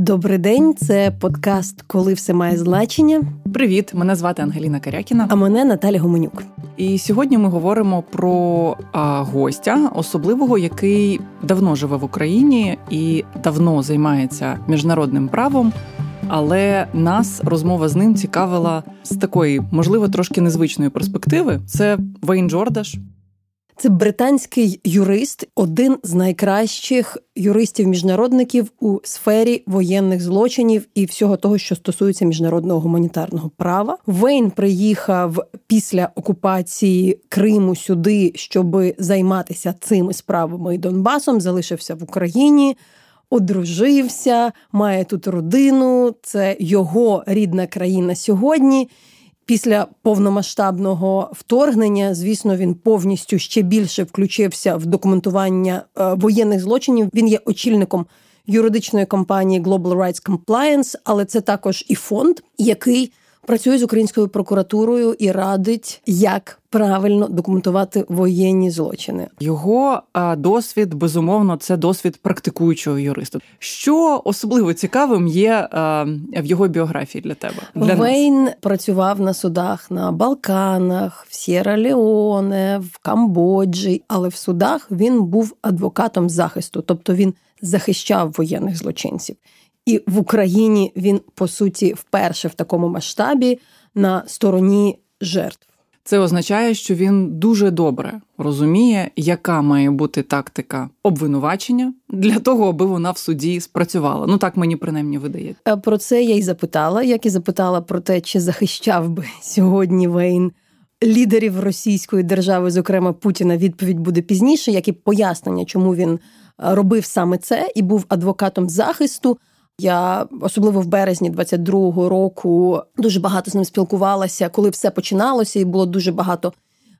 Добрий день, це подкаст Коли все має значення. Привіт, мене звати Ангеліна Карякіна. А мене Наталя Гуменюк. І сьогодні ми говоримо про а, гостя, особливого, який давно живе в Україні і давно займається міжнародним правом. Але нас розмова з ним цікавила з такої, можливо, трошки незвичної перспективи. Це Вейн Джордаш. Це британський юрист, один з найкращих юристів-міжнародників у сфері воєнних злочинів і всього того, що стосується міжнародного гуманітарного права. Вейн приїхав після окупації Криму сюди, щоб займатися цими справами і Донбасом. Залишився в Україні. Одружився, має тут родину, це його рідна країна сьогодні. Після повномасштабного вторгнення, звісно, він повністю ще більше включився в документування е, воєнних злочинів. Він є очільником юридичної компанії Global Rights Compliance, але це також і фонд, який працює з українською прокуратурою і радить, як правильно документувати воєнні злочини. Його а, досвід безумовно це досвід практикуючого юриста. Що особливо цікавим є а, в його біографії для тебе? Для Вейн нас? працював на судах на Балканах, в Сєра Леоне, в Камбоджі, але в судах він був адвокатом захисту, тобто він захищав воєнних злочинців. І в Україні він по суті вперше в такому масштабі на стороні жертв. Це означає, що він дуже добре розуміє, яка має бути тактика обвинувачення для того, аби вона в суді спрацювала. Ну так мені принаймні видається. Е, про це я й запитала, як і запитала про те, чи захищав би сьогодні Вейн лідерів Російської держави, зокрема Путіна. Відповідь буде пізніше, як і пояснення, чому він е, робив саме це і був адвокатом захисту. Я особливо в березні 22-го року дуже багато з ним спілкувалася, коли все починалося, і було дуже багато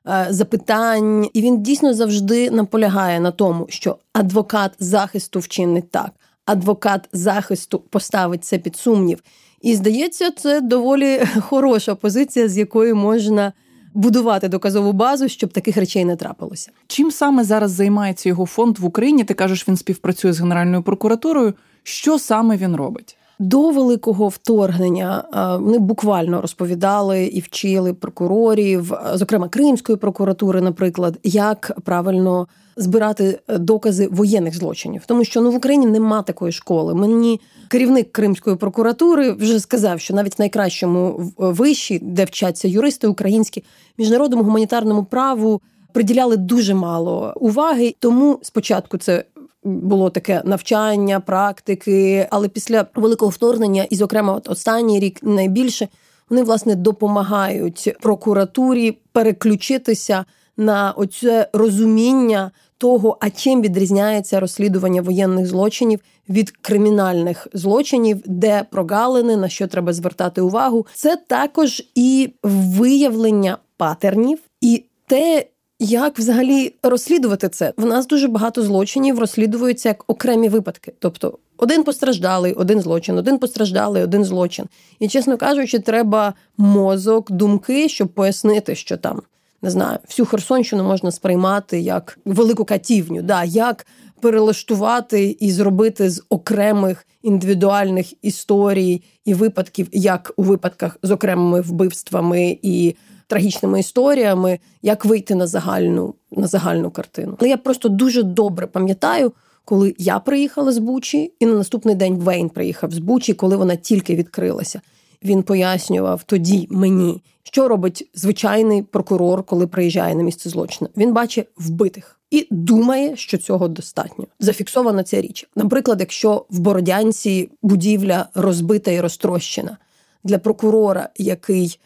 е, запитань. І він дійсно завжди наполягає на тому, що адвокат захисту вчинить так, адвокат захисту поставить це під сумнів. І здається, це доволі хороша позиція, з якої можна. Будувати доказову базу, щоб таких речей не трапилося. Чим саме зараз займається його фонд в Україні? Ти кажеш, він співпрацює з Генеральною прокуратурою. Що саме він робить? До великого вторгнення вони буквально розповідали і вчили прокурорів, зокрема Кримської прокуратури, наприклад, як правильно збирати докази воєнних злочинів, тому що ну в Україні нема такої школи. Мені керівник Кримської прокуратури вже сказав, що навіть в найкращому виші, де вчаться юристи українські, міжнародному гуманітарному праву приділяли дуже мало уваги. Тому спочатку це було таке навчання, практики, але після великого вторгнення, і, зокрема, от останній рік найбільше вони власне допомагають прокуратурі переключитися на оце розуміння того, а чим відрізняється розслідування воєнних злочинів від кримінальних злочинів, де прогалини, на що треба звертати увагу. Це також і виявлення патернів, і те, як взагалі розслідувати це? В нас дуже багато злочинів розслідуються як окремі випадки. Тобто один постраждалий, один злочин, один постраждалий, один злочин. І, чесно кажучи, треба мозок, думки, щоб пояснити, що там не знаю, всю Херсонщину можна сприймати як велику катівню. Да, Як перелаштувати і зробити з окремих індивідуальних історій і випадків, як у випадках з окремими вбивствами і трагічними історіями, як вийти на загальну на загальну картину. Але я просто дуже добре пам'ятаю, коли я приїхала з Бучі, і на наступний день Вейн приїхав з Бучі, коли вона тільки відкрилася. Він пояснював тоді мені, що робить звичайний прокурор, коли приїжджає на місце злочину. Він бачить вбитих і думає, що цього достатньо. Зафіксована ця річ. Наприклад, якщо в Бородянці будівля розбита і розтрощена для прокурора, який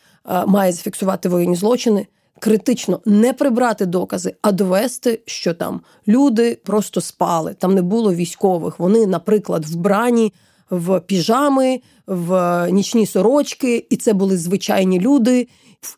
має зафіксувати воєнні злочини. Критично не прибрати докази, а довести, що там люди просто спали. Там не було військових. Вони, наприклад, вбрані в піжами, в нічні сорочки, і це були звичайні люди.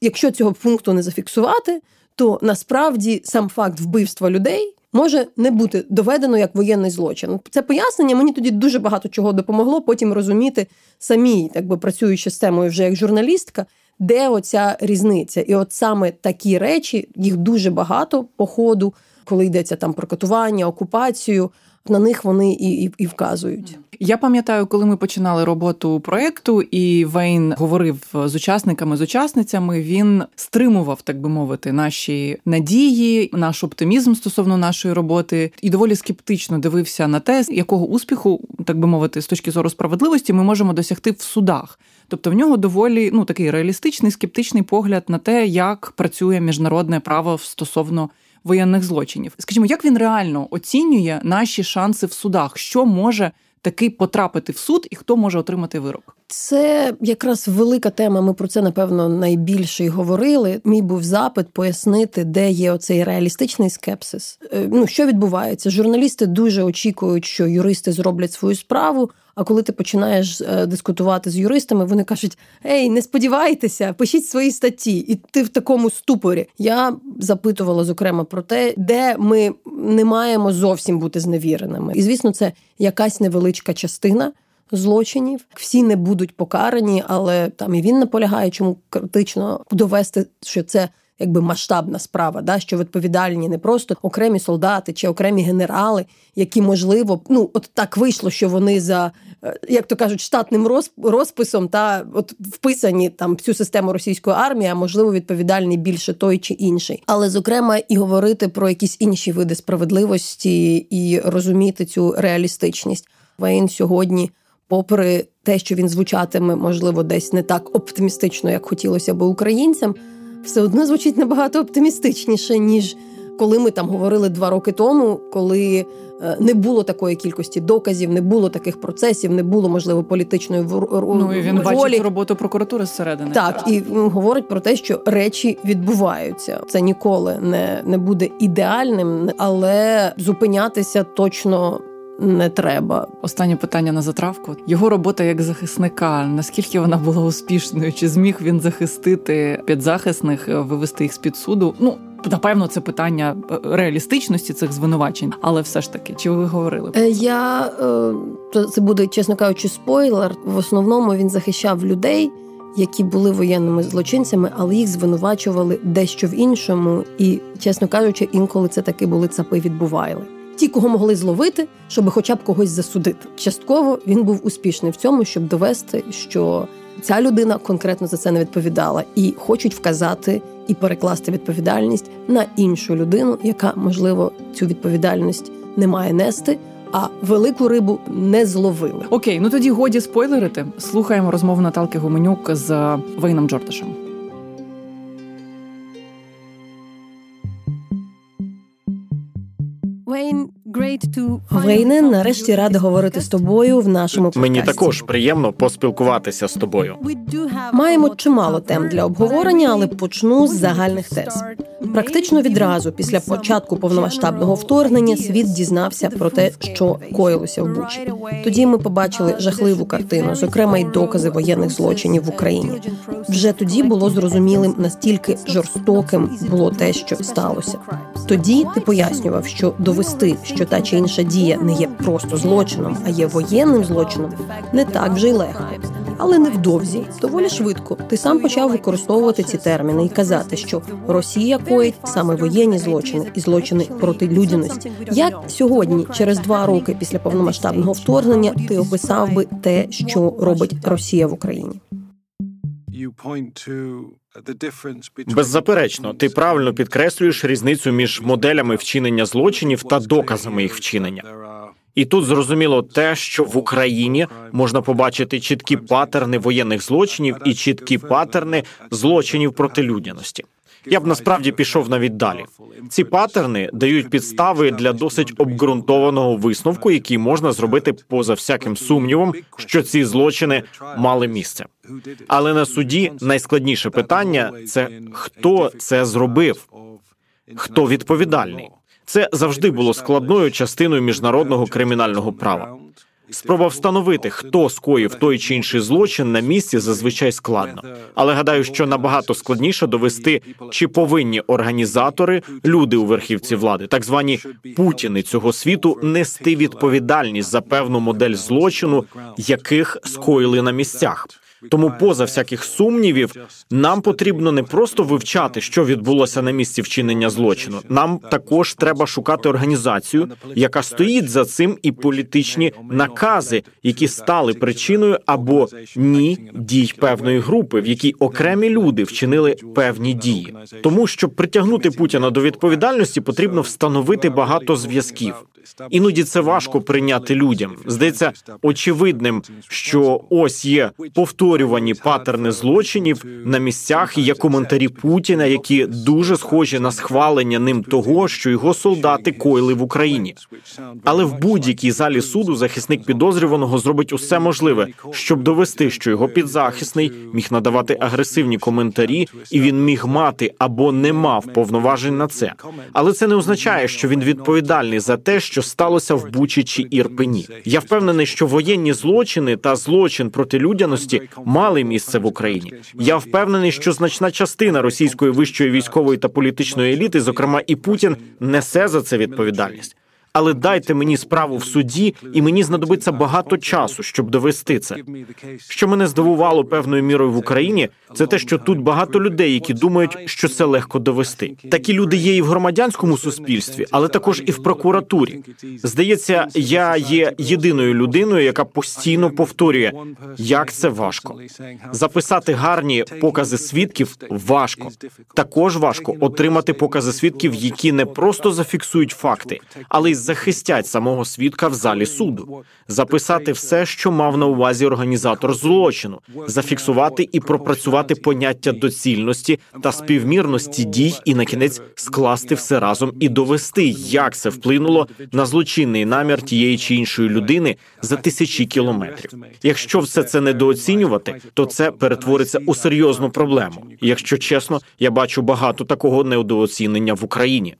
Якщо цього пункту не зафіксувати, то насправді сам факт вбивства людей може не бути доведено як воєнний злочин. Це пояснення мені тоді дуже багато чого допомогло потім розуміти самій, так би працюючи з темою вже як журналістка де оця різниця? І от саме такі речі, їх дуже багато по ходу, коли йдеться там про катування, окупацію. На них вони і і, і вказують. Я пам'ятаю, коли ми починали роботу проекту, і Вейн говорив з учасниками з учасницями. Він стримував, так би мовити, наші надії, наш оптимізм стосовно нашої роботи, і доволі скептично дивився на те, якого успіху, так би мовити, з точки зору справедливості, ми можемо досягти в судах. Тобто в нього доволі ну такий реалістичний скептичний погляд на те, як працює міжнародне право стосовно воєнних злочинів. Скажімо, як він реально оцінює наші шанси в судах, що може таки потрапити в суд і хто може отримати вирок? Це якраз велика тема. Ми про це напевно найбільше й говорили. Мій був запит пояснити, де є оцей реалістичний скепсис. Е, ну що відбувається? Журналісти дуже очікують, що юристи зроблять свою справу. А коли ти починаєш е, дискутувати з юристами, вони кажуть: Ей, не сподівайтеся, пишіть свої статті, і ти в такому ступорі. Я запитувала зокрема про те, де ми не маємо зовсім бути зневіреними. І звісно, це якась невеличка частина. Злочинів всі не будуть покарані, але там і він наполягає, чому критично довести, що це якби масштабна справа, да, що відповідальні не просто окремі солдати чи окремі генерали, які можливо, ну от так вийшло, що вони за е, як то кажуть, штатним розписом та от вписані там в цю систему російської армії, а можливо відповідальний більше той чи інший, але зокрема і говорити про якісь інші види справедливості і розуміти цю реалістичність. Вейн сьогодні. Попри те, що він звучатиме, можливо, десь не так оптимістично, як хотілося би українцям, все одно звучить набагато оптимістичніше, ніж коли ми там говорили два роки тому, коли е, не було такої кількості доказів, не було таких процесів, не було можливо політичної Ну, і він волі. бачить роботу прокуратури зсередини. Так, і говорить про те, що речі відбуваються. Це ніколи не, не буде ідеальним, але зупинятися точно не треба. Останнє питання на затравку. Його робота як захисника. Наскільки вона була успішною? Чи зміг він захистити підзахисних, е, вивести їх з під суду? Ну напевно, це питання е, реалістичності цих звинувачень, але все ж таки, чи ви говорили? Е, я це буде, чесно кажучи, спойлер. В основному він захищав людей. Які були воєнними злочинцями, але їх звинувачували дещо в іншому, і чесно кажучи, інколи це таки були цапи відбували ті, кого могли зловити, щоб хоча б когось засудити. Частково він був успішний в цьому, щоб довести, що ця людина конкретно за це не відповідала, і хочуть вказати і перекласти відповідальність на іншу людину, яка можливо цю відповідальність не має нести. А велику рибу не зловили. Окей, ну тоді годі спойлерити. Слухаємо розмову Наталки Гуменюк з Вейном Джордашем. Wayne Вейне, нарешті рада говорити з тобою в нашому подкасті. Мені також приємно поспілкуватися з тобою. Маємо чимало тем для обговорення, але почну з загальних тез. Практично відразу після початку повномасштабного вторгнення світ дізнався про те, що коїлося в Бучі. Тоді ми побачили жахливу картину, зокрема й докази воєнних злочинів в Україні. Вже тоді було зрозумілим настільки жорстоким було те, що сталося. Тоді ти пояснював, що довести, що та чи інша дія не є просто злочином, а є воєнним злочином, не так вже й легко. Але невдовзі, доволі швидко, ти сам почав використовувати ці терміни і казати, що Росія коїть саме воєнні злочини і злочини проти людяності. Як сьогодні, через два роки після повномасштабного вторгнення, ти описав би те, що робить Росія в Україні? Беззаперечно, ти правильно підкреслюєш різницю між моделями вчинення злочинів та доказами їх вчинення. І тут зрозуміло те, що в Україні можна побачити чіткі патерни воєнних злочинів і чіткі патерни злочинів проти людяності. Я б насправді пішов навіть далі. Ці патерни дають підстави для досить обґрунтованого висновку, який можна зробити поза всяким сумнівом, що ці злочини мали місце. Але на суді найскладніше питання це хто це зробив, хто відповідальний. Це завжди було складною частиною міжнародного кримінального права. Спроба встановити, хто скоїв той чи інший злочин на місці, зазвичай складно. Але гадаю, що набагато складніше довести, чи повинні організатори, люди у верхівці влади, так звані путіни цього світу, нести відповідальність за певну модель злочину, яких скоїли на місцях. Тому, поза всяких сумнівів, нам потрібно не просто вивчати, що відбулося на місці вчинення злочину. Нам також треба шукати організацію, яка стоїть за цим, і політичні накази, які стали причиною або ні дій певної групи, в якій окремі люди вчинили певні дії. Тому щоб притягнути Путіна до відповідальності, потрібно встановити багато зв'язків. Іноді це важко прийняти людям. Здається, очевидним, що ось є повторювані патерни злочинів на місцях. Є коментарі Путіна, які дуже схожі на схвалення ним того, що його солдати коїли в Україні. Але в будь-якій залі суду захисник підозрюваного зробить усе можливе, щоб довести, що його підзахисний міг надавати агресивні коментарі, і він міг мати або не мав повноважень на це. Але це не означає, що він відповідальний за те, що сталося в Бучі чи Ірпені. Я впевнений, що воєнні злочини та злочин проти людяності мали місце в Україні. Я впевнений, що значна частина російської вищої військової та політичної еліти, зокрема і Путін, несе за це відповідальність але дайте мені справу в суді, і мені знадобиться багато часу, щоб довести це. Що мене здивувало певною мірою в Україні, це те, що тут багато людей, які думають, що це легко довести. Такі люди є і в громадянському суспільстві, але також і в прокуратурі. Здається, я є єдиною людиною, яка постійно повторює, як це важко. Записати гарні покази свідків важко. Також важко отримати покази свідків, які не просто зафіксують факти, але й захистять самого свідка в залі суду, записати все, що мав на увазі організатор злочину, зафіксувати і пропрацювати поняття доцільності та співмірності дій, і на кінець скласти все разом і довести, як це вплинуло на злочинний намір тієї чи іншої людини за тисячі кілометрів. Якщо все це недооцінювати, то це перетвориться у серйозну проблему. Якщо чесно, я бачу багато такого недооцінення в Україні.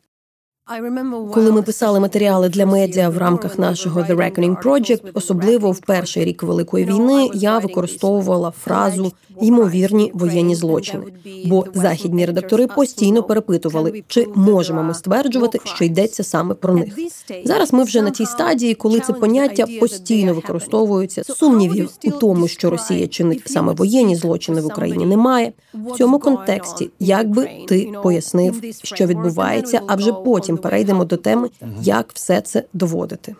Коли ми писали матеріали для медіа в рамках нашого The Reckoning Project, особливо в перший рік великої війни, я використовувала фразу ймовірні воєнні злочини, бо західні редактори постійно перепитували, чи можемо ми стверджувати, що йдеться саме про них. Зараз ми вже на тій стадії, коли це поняття постійно використовується. Сумнівів у тому, що Росія чинить саме воєнні злочини в Україні, немає в цьому контексті. Як би ти пояснив, що відбувається, а вже потім перейдемо до теми, як все це доводити.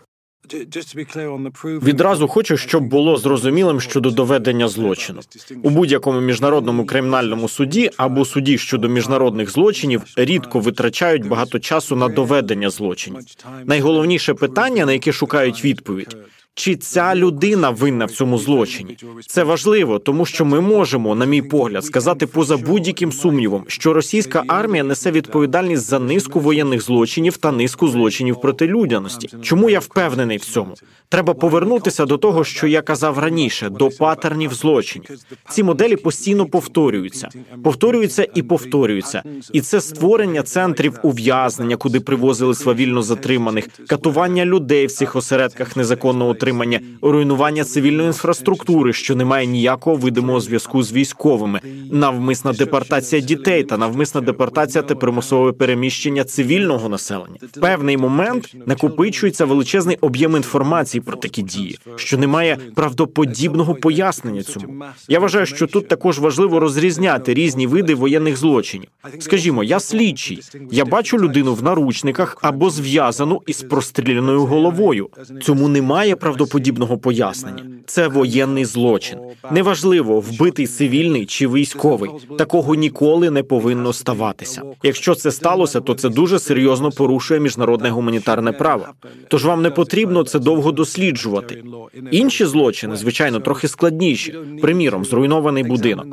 Відразу хочу, щоб було зрозумілим щодо доведення злочину у будь-якому міжнародному кримінальному суді або суді щодо міжнародних злочинів рідко витрачають багато часу на доведення злочинів. Найголовніше питання, на яке шукають відповідь чи ця людина винна в цьому злочині. Це важливо, тому що ми можемо, на мій погляд, сказати поза будь-яким сумнівом, що російська армія несе відповідальність за низку воєнних злочинів та низку злочинів проти людяності. Чому я впевнений в цьому? Треба повернутися до того, що я казав раніше, до патернів злочинів. Ці моделі постійно повторюються, повторюються і повторюються. І це створення центрів ув'язнення, куди привозили свавільно затриманих, катування людей в цих осередках незаконного утримання, руйнування цивільної інфраструктури, що не має ніякого видимого зв'язку з військовими, навмисна депортація дітей та навмисна депортація та примусове переміщення цивільного населення. В певний момент накопичується величезний об'єм інформації про такі дії, що немає правдоподібного пояснення цьому. Я вважаю, що тут також важливо розрізняти різні види воєнних злочинів. Скажімо, я слідчий, я бачу людину в наручниках або зв'язану із простріляною головою. Цьому немає правдоподібного пояснення. Це воєнний злочин. Неважливо, вбитий цивільний чи військовий. Такого ніколи не повинно ставатися. Якщо це сталося, то це дуже серйозно порушує міжнародне гуманітарне право. Тож вам не потрібно це довго досліджувати. Інші злочини, звичайно, трохи складніші. Приміром, зруйнований будинок.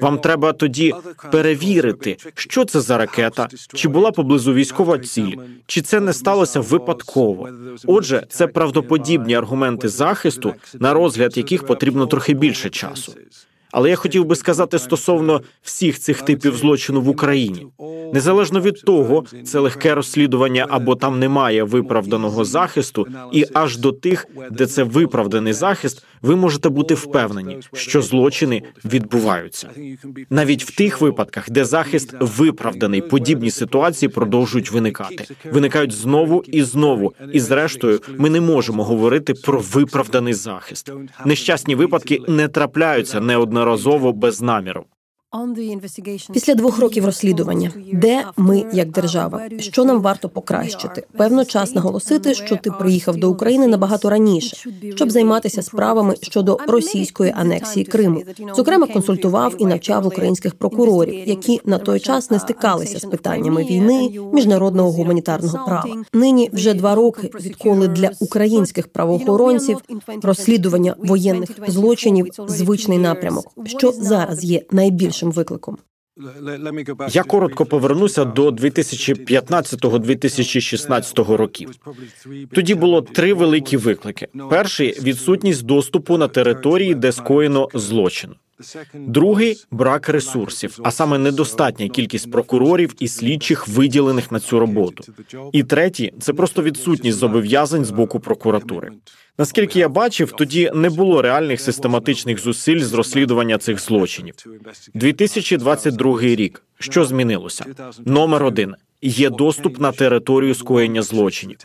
Вам треба тоді перевірити, що це за ракета, чи була поблизу військова ціль, чи це не сталося випадково. Отже, це правдоподібні аргументи аргументи захисту, на розгляд яких потрібно трохи більше часу. Але я хотів би сказати стосовно всіх цих типів злочину в Україні, незалежно від того, це легке розслідування або там немає виправданого захисту, і аж до тих, де це виправданий захист, ви можете бути впевнені, що злочини відбуваються. Навіть в тих випадках, де захист виправданий, подібні ситуації продовжують виникати, виникають знову і знову. І зрештою, ми не можемо говорити про виправданий захист. Нещасні випадки не трапляються неодноразово неодноразово без наміру. Після двох років розслідування, де ми як держава, що нам варто покращити? Певно, час наголосити, що ти приїхав до України набагато раніше, щоб займатися справами щодо російської анексії Криму. Зокрема, консультував і навчав українських прокурорів, які на той час не стикалися з питаннями війни, міжнародного гуманітарного права. Нині вже два роки, відколи для українських правоохоронців розслідування воєнних злочинів звичний напрямок, що зараз є найбільш найбільшим викликом. Я коротко повернуся до 2015-2016 років. Тоді було три великі виклики: перший відсутність доступу на території, де скоєно злочин. Другий брак ресурсів, а саме недостатня кількість прокурорів і слідчих виділених на цю роботу. І третій це просто відсутність зобов'язань з боку прокуратури. Наскільки я бачив, тоді не було реальних систематичних зусиль з розслідування цих злочинів. 2022 рік. Що змінилося? Номер один є доступ на територію скоєння злочинів.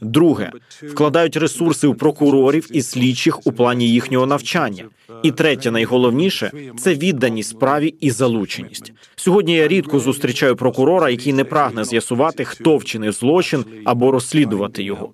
Друге вкладають ресурси у прокурорів і слідчих у плані їхнього навчання. І третє, найголовніше це відданість справі і залученість. Сьогодні я рідко зустрічаю прокурора, який не прагне з'ясувати, хто вчинив злочин або розслідувати його.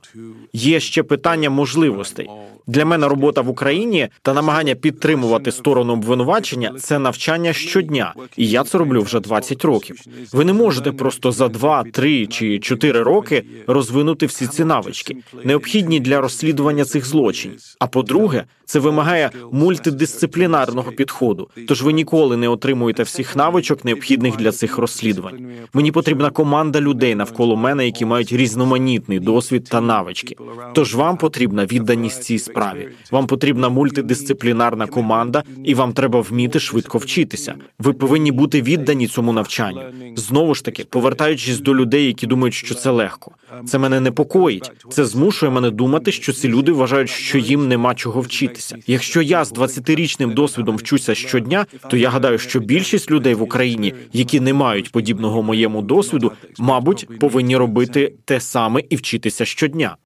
Є ще питання можливостей. Для мене робота в Україні та намагання підтримувати сторону обвинувачення це навчання щодня, і я це роблю вже 20 років. Ви не можете просто за 2, 3 чи 4 роки розвинути всі ці навички, необхідні для розслідування цих злочинів. А по-друге, це вимагає мультидисциплінарного підходу. Тож ви ніколи не отримуєте всіх навичок, необхідних для цих розслідувань. Мені потрібна команда людей навколо мене, які мають різноманітний досвід та навички. Тож вам потрібна відданість цій справі. Вам потрібна мультидисциплінарна команда, і вам треба вміти швидко вчитися. Ви повинні бути віддані цьому навчанню. Знову ж таки, повертаючись до людей, які думають, що це легко. Це мене непокоїть. Це змушує мене думати, що ці люди вважають, що їм нема чого вчитися. Якщо я з 20-річним досвідом вчуся щодня, то я гадаю, що більшість людей в Україні, які не мають подібного моєму досвіду, мабуть, повинні робити те саме і вчитися щодня.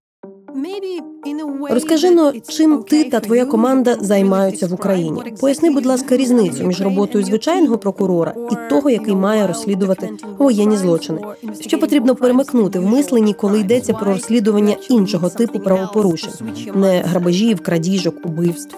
Розкажи но, чим ти та твоя команда займаються в Україні. Поясни, будь ласка, різницю між роботою звичайного прокурора і того, який має розслідувати воєнні злочини. Що потрібно перемикнути в мисленні, коли йдеться про розслідування іншого типу правопорушень, не грабежів, крадіжок, убивств.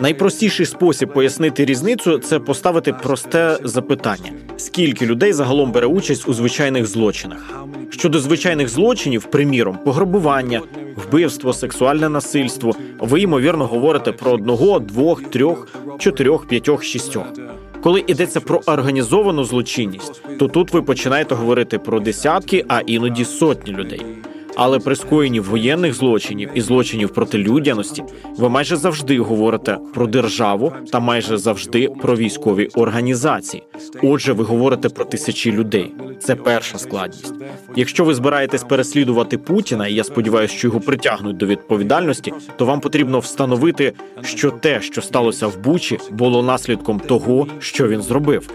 Найпростіший спосіб пояснити різницю це поставити просте запитання: скільки людей загалом бере участь у звичайних злочинах? Щодо звичайних злочинів, приміром, пограбування, вбивство, сексуальне насильство, ви ймовірно говорите про одного, двох, трьох, чотирьох, п'ятьох, шістьох. Коли йдеться про організовану злочинність, то тут ви починаєте говорити про десятки, а іноді сотні людей. Але при скоєнні воєнних злочинів і злочинів проти людяності ви майже завжди говорите про державу та майже завжди про військові організації. Отже, ви говорите про тисячі людей. Це перша складність. Якщо ви збираєтесь переслідувати Путіна, і я сподіваюся, що його притягнуть до відповідальності, то вам потрібно встановити, що те, що сталося в Бучі, було наслідком того, що він зробив.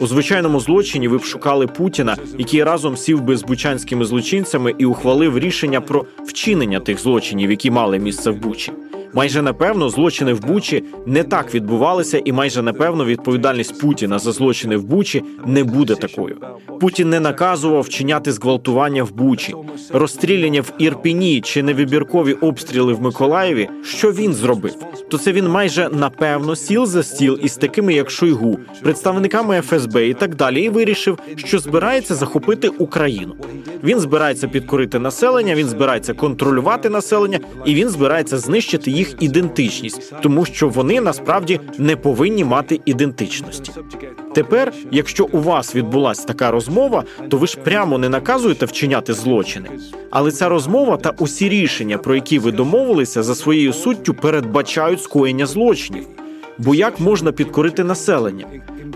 У звичайному злочині ви б шукали Путіна, який разом сів би з бучанськими злочинцями і ухвалив рішення про вчинення тих злочинів, які мали місце в Бучі. Майже напевно злочини в Бучі не так відбувалися, і майже напевно відповідальність Путіна за злочини в Бучі не буде такою. Путін не наказував вчиняти зґвалтування в Бучі, розстріляння в Ірпіні чи невибіркові обстріли в Миколаєві. Що він зробив? То це він майже напевно сіл за стіл із такими, як Шойгу, представниками ФСБ і так далі, і вирішив, що збирається захопити Україну. Він збирається підкорити населення, він збирається контролювати населення, і він збирається знищити їх ідентичність, тому що вони насправді не повинні мати ідентичності. Тепер, якщо у вас відбулася така розмова, то ви ж прямо не наказуєте вчиняти злочини. Але ця розмова та усі рішення, про які ви домовилися, за своєю суттю передбачають скоєння злочинів. Бо як можна підкорити населення?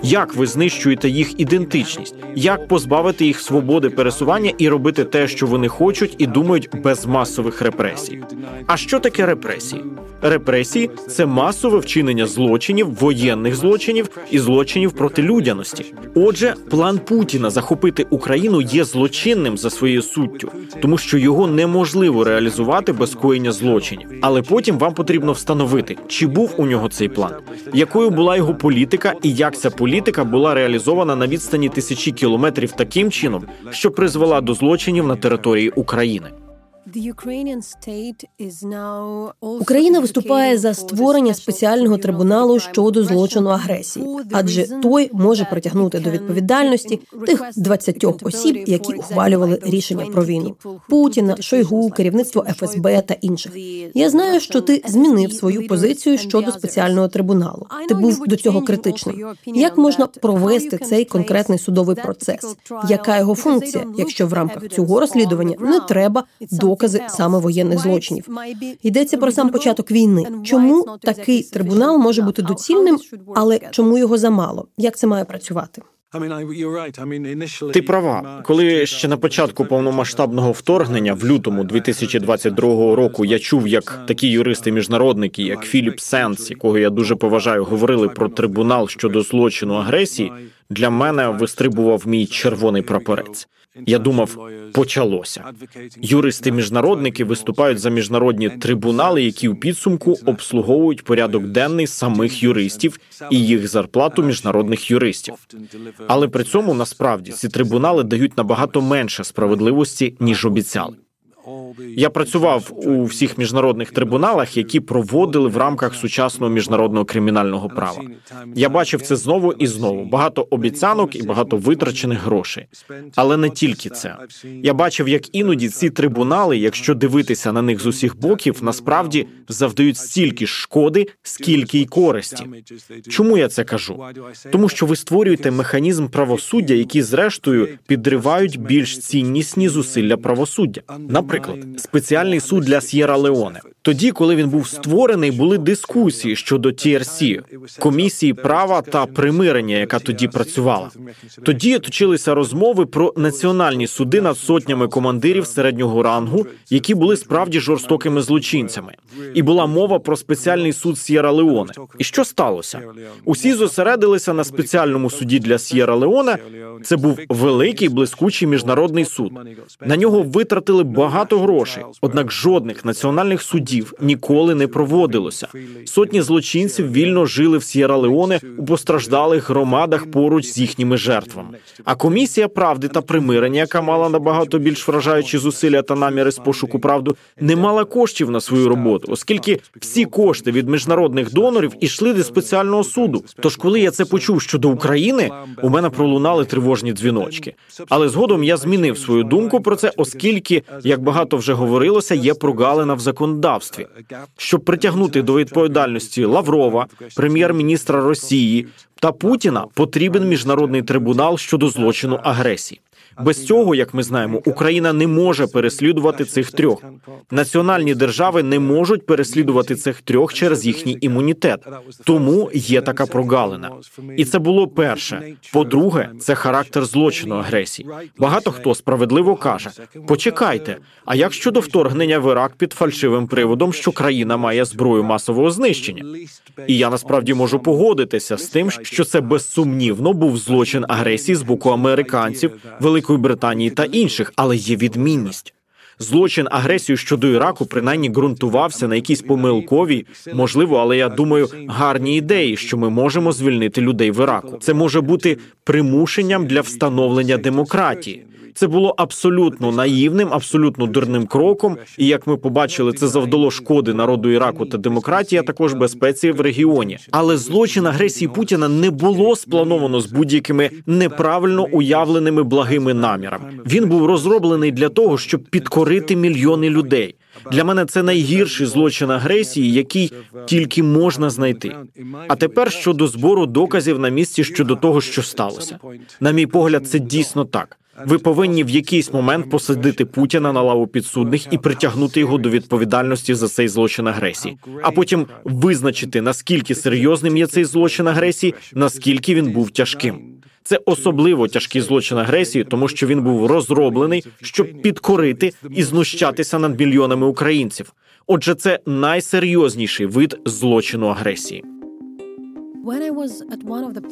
Як ви знищуєте їх ідентичність? Як позбавити їх свободи пересування і робити те, що вони хочуть, і думають без масових репресій? А що таке репресії? Репресії це масове вчинення злочинів, воєнних злочинів і злочинів проти людяності. Отже, план Путіна захопити Україну є злочинним за своєю суттю, тому що його неможливо реалізувати без коєння злочинів. Але потім вам потрібно встановити, чи був у нього цей план. Якою була його політика, і як ця політика була реалізована на відстані тисячі кілометрів таким чином, що призвела до злочинів на території України. Україна виступає за створення спеціального трибуналу щодо злочину агресії, адже той може притягнути до відповідальності тих 20 осіб, які ухвалювали рішення про війну Путіна, Шойгу, керівництво ФСБ та інших. Я знаю, що ти змінив свою позицію щодо спеціального трибуналу. Ти був до цього критичним. Як можна провести цей конкретний судовий процес? Яка його функція, якщо в рамках цього розслідування не треба доказів докази саме воєнних злочинів. Йдеться про сам початок війни. Чому такий трибунал може бути доцільним, але чому його замало? Як це має працювати? Ти права, коли ще на початку повномасштабного вторгнення, в лютому 2022 року, я чув, як такі юристи-міжнародники, як Філіп Сенс, якого я дуже поважаю, говорили про трибунал щодо злочину агресії. Для мене вистрибував мій червоний прапорець. Я думав, почалося. Юристи-міжнародники виступають за міжнародні трибунали, які у підсумку обслуговують порядок денний самих юристів і їх зарплату міжнародних юристів. Але при цьому насправді ці трибунали дають набагато менше справедливості ніж обіцяли. Я працював у всіх міжнародних трибуналах, які проводили в рамках сучасного міжнародного кримінального права. Я бачив це знову і знову. Багато обіцянок і багато витрачених грошей. Але не тільки це. Я бачив, як іноді ці трибунали, якщо дивитися на них з усіх боків, насправді завдають стільки шкоди, скільки й користі. Чому я це кажу? Тому що ви створюєте механізм правосуддя, які зрештою підривають більш ціннісні зусилля правосуддя. Наприклад, спеціальний суд для С'єра Леоне. Тоді, коли він був створений, були дискусії щодо TRC, комісії права та примирення, яка тоді працювала. Тоді точилися розмови про національні суди над сотнями командирів середнього рангу, які були справді жорстокими злочинцями, і була мова про спеціальний суд С'єра Леоне. І що сталося? Усі зосередилися на спеціальному суді для С'єра Леоне. Це був великий блискучий міжнародний суд. На нього витратили багато грошей однак жодних національних судів ніколи не проводилося. Сотні злочинців вільно жили в С'єра Леоне у постраждалих громадах поруч з їхніми жертвами. А комісія правди та примирення, яка мала набагато більш вражаючі зусилля та наміри з пошуку правду, не мала коштів на свою роботу, оскільки всі кошти від міжнародних донорів ішли до спеціального суду. Тож, коли я це почув щодо України, у мене пролунали тривожні дзвіночки. Але згодом я змінив свою думку про це, оскільки як багато вже говорилося, є прогалина в законодавстві, щоб притягнути до відповідальності Лаврова, прем'єр-міністра Росії та Путіна, потрібен міжнародний трибунал щодо злочину агресії. Без цього, як ми знаємо, Україна не може переслідувати цих трьох. Національні держави не можуть переслідувати цих трьох через їхній імунітет. Тому є така прогалина. І це було перше. По-друге, це характер злочину агресії. Багато хто справедливо каже: почекайте. А як щодо вторгнення в Ірак під фальшивим приводом, що країна має зброю масового знищення? І я насправді можу погодитися з тим, що це безсумнівно був злочин агресії з боку американців, Великої Британії та інших, але є відмінність. Злочин агресію щодо Іраку принаймні ґрунтувався на якійсь помилковій, можливо, але я думаю, гарні ідеї, що ми можемо звільнити людей в Іраку. Це може бути примушенням для встановлення демократії. Це було абсолютно наївним, абсолютно дурним кроком. І як ми побачили, це завдало шкоди народу Іраку та демократії, а також безпеці в регіоні. Але злочин агресії Путіна не було сплановано з будь-якими неправильно уявленими благими намірами. Він був розроблений для того, щоб підкорити мільйони людей. Для мене це найгірший злочин агресії, який тільки можна знайти. А тепер щодо збору доказів на місці щодо того, що сталося. На мій погляд, це дійсно так. Ви повинні в якийсь момент посадити Путіна на лаву підсудних і притягнути його до відповідальності за цей злочин агресії, а потім визначити наскільки серйозним є цей злочин агресії, наскільки він був тяжким. Це особливо тяжкий злочин агресії, тому що він був розроблений, щоб підкорити і знущатися над мільйонами українців. Отже, це найсерйозніший вид злочину агресії.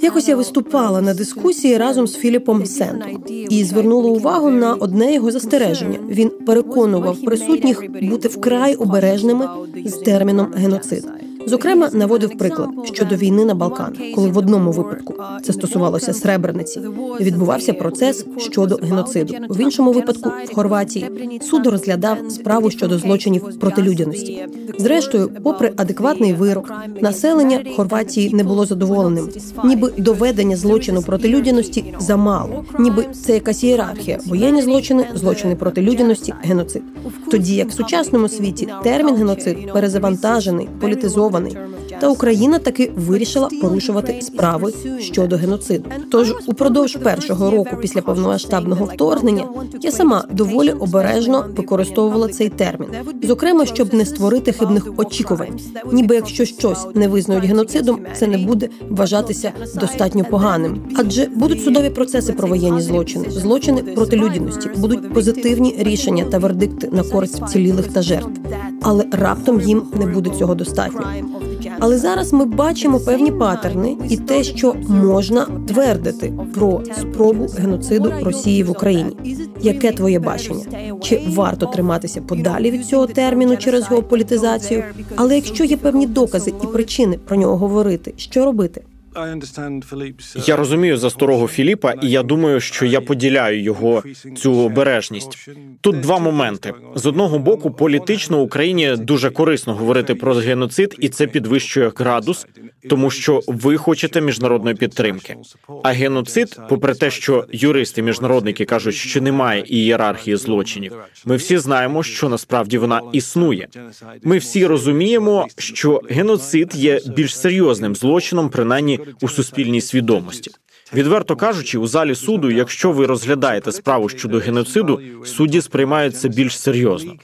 Якось я виступала на дискусії разом з Філіпом Сентом і звернула увагу на одне його застереження. Він переконував присутніх бути вкрай обережними з терміном геноцид. Зокрема, наводив приклад щодо війни на Балканах, коли в одному випадку це стосувалося Сребрениці, відбувався процес щодо геноциду. В іншому випадку в Хорватії суд розглядав справу щодо злочинів проти людяності. Зрештою, попри адекватний вирок, населення Хорватії не було задоволеним, ніби доведення злочину проти людяності замало, ніби це якась ієрархія, воєнні злочини, злочини проти людяності, геноцид. Тоді як в сучасному світі термін геноцид перезавантажений, політизований. Та Україна таки вирішила порушувати справи щодо геноциду. Тож упродовж першого року після повномасштабного вторгнення я сама доволі обережно використовувала цей термін, зокрема, щоб не створити хибних очікувань, ніби якщо щось не визнають геноцидом, це не буде вважатися достатньо поганим. Адже будуть судові процеси про воєнні злочини, злочини проти людяності, будуть позитивні рішення та вердикти на користь вцілілих та жертв, але раптом їм не буде цього достатньо. Але зараз ми бачимо певні патерни і те, що можна твердити про спробу геноциду Росії в Україні. Яке твоє бачення? Чи варто триматися подалі від цього терміну через його політизацію? Але якщо є певні докази і причини про нього говорити, що робити? Uh, я розумію за старого Філіпа, і я думаю, що я поділяю його цю обережність. Тут два моменти: з одного боку, політично Україні дуже корисно говорити про геноцид, і це підвищує градус, тому що ви хочете міжнародної підтримки. А геноцид, попри те, що юристи міжнародники кажуть, що немає ієрархії злочинів, ми всі знаємо, що насправді вона існує. Ми всі розуміємо, що геноцид є більш серйозним злочином, принаймні у суспільній свідомості. Відверто кажучи, у залі суду, якщо ви розглядаєте справу щодо геноциду, судді сприймаються більш серйозно.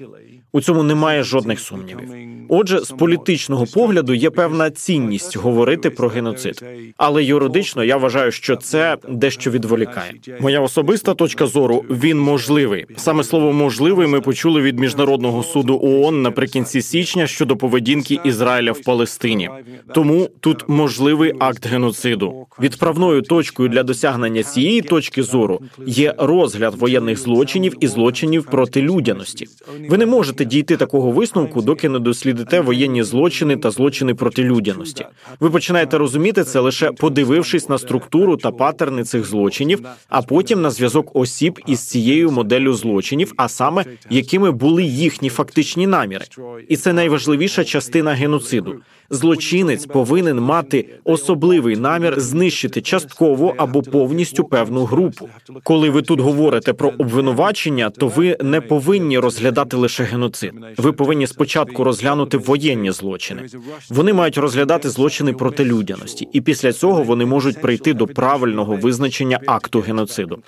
У цьому немає жодних сумнівів. Отже, з політичного погляду є певна цінність говорити про геноцид, але юридично я вважаю, що це дещо відволікає. Моя особиста точка зору він можливий. Саме слово можливий ми почули від міжнародного суду ООН наприкінці січня щодо поведінки Ізраїля в Палестині. Тому тут можливий акт геноциду. Відправною точкою для досягнення цієї точки зору є розгляд воєнних злочинів і злочинів проти людяності. Ви не можете дійти такого висновку, доки не дослідите воєнні злочини та злочини проти людяності. Ви починаєте розуміти це лише подивившись на структуру та патерни цих злочинів, а потім на зв'язок осіб із цією моделлю злочинів, а саме якими були їхні фактичні наміри, і це найважливіша частина геноциду. Злочинець повинен мати особливий намір знищити частково або повністю певну групу. Коли ви тут говорите про обвинувачення, то ви не повинні розглядати лише геноцид. Ви повинні спочатку розглянути воєнні злочини. Вони мають розглядати злочини проти людяності, і після цього вони можуть прийти до правильного визначення акту геноциду.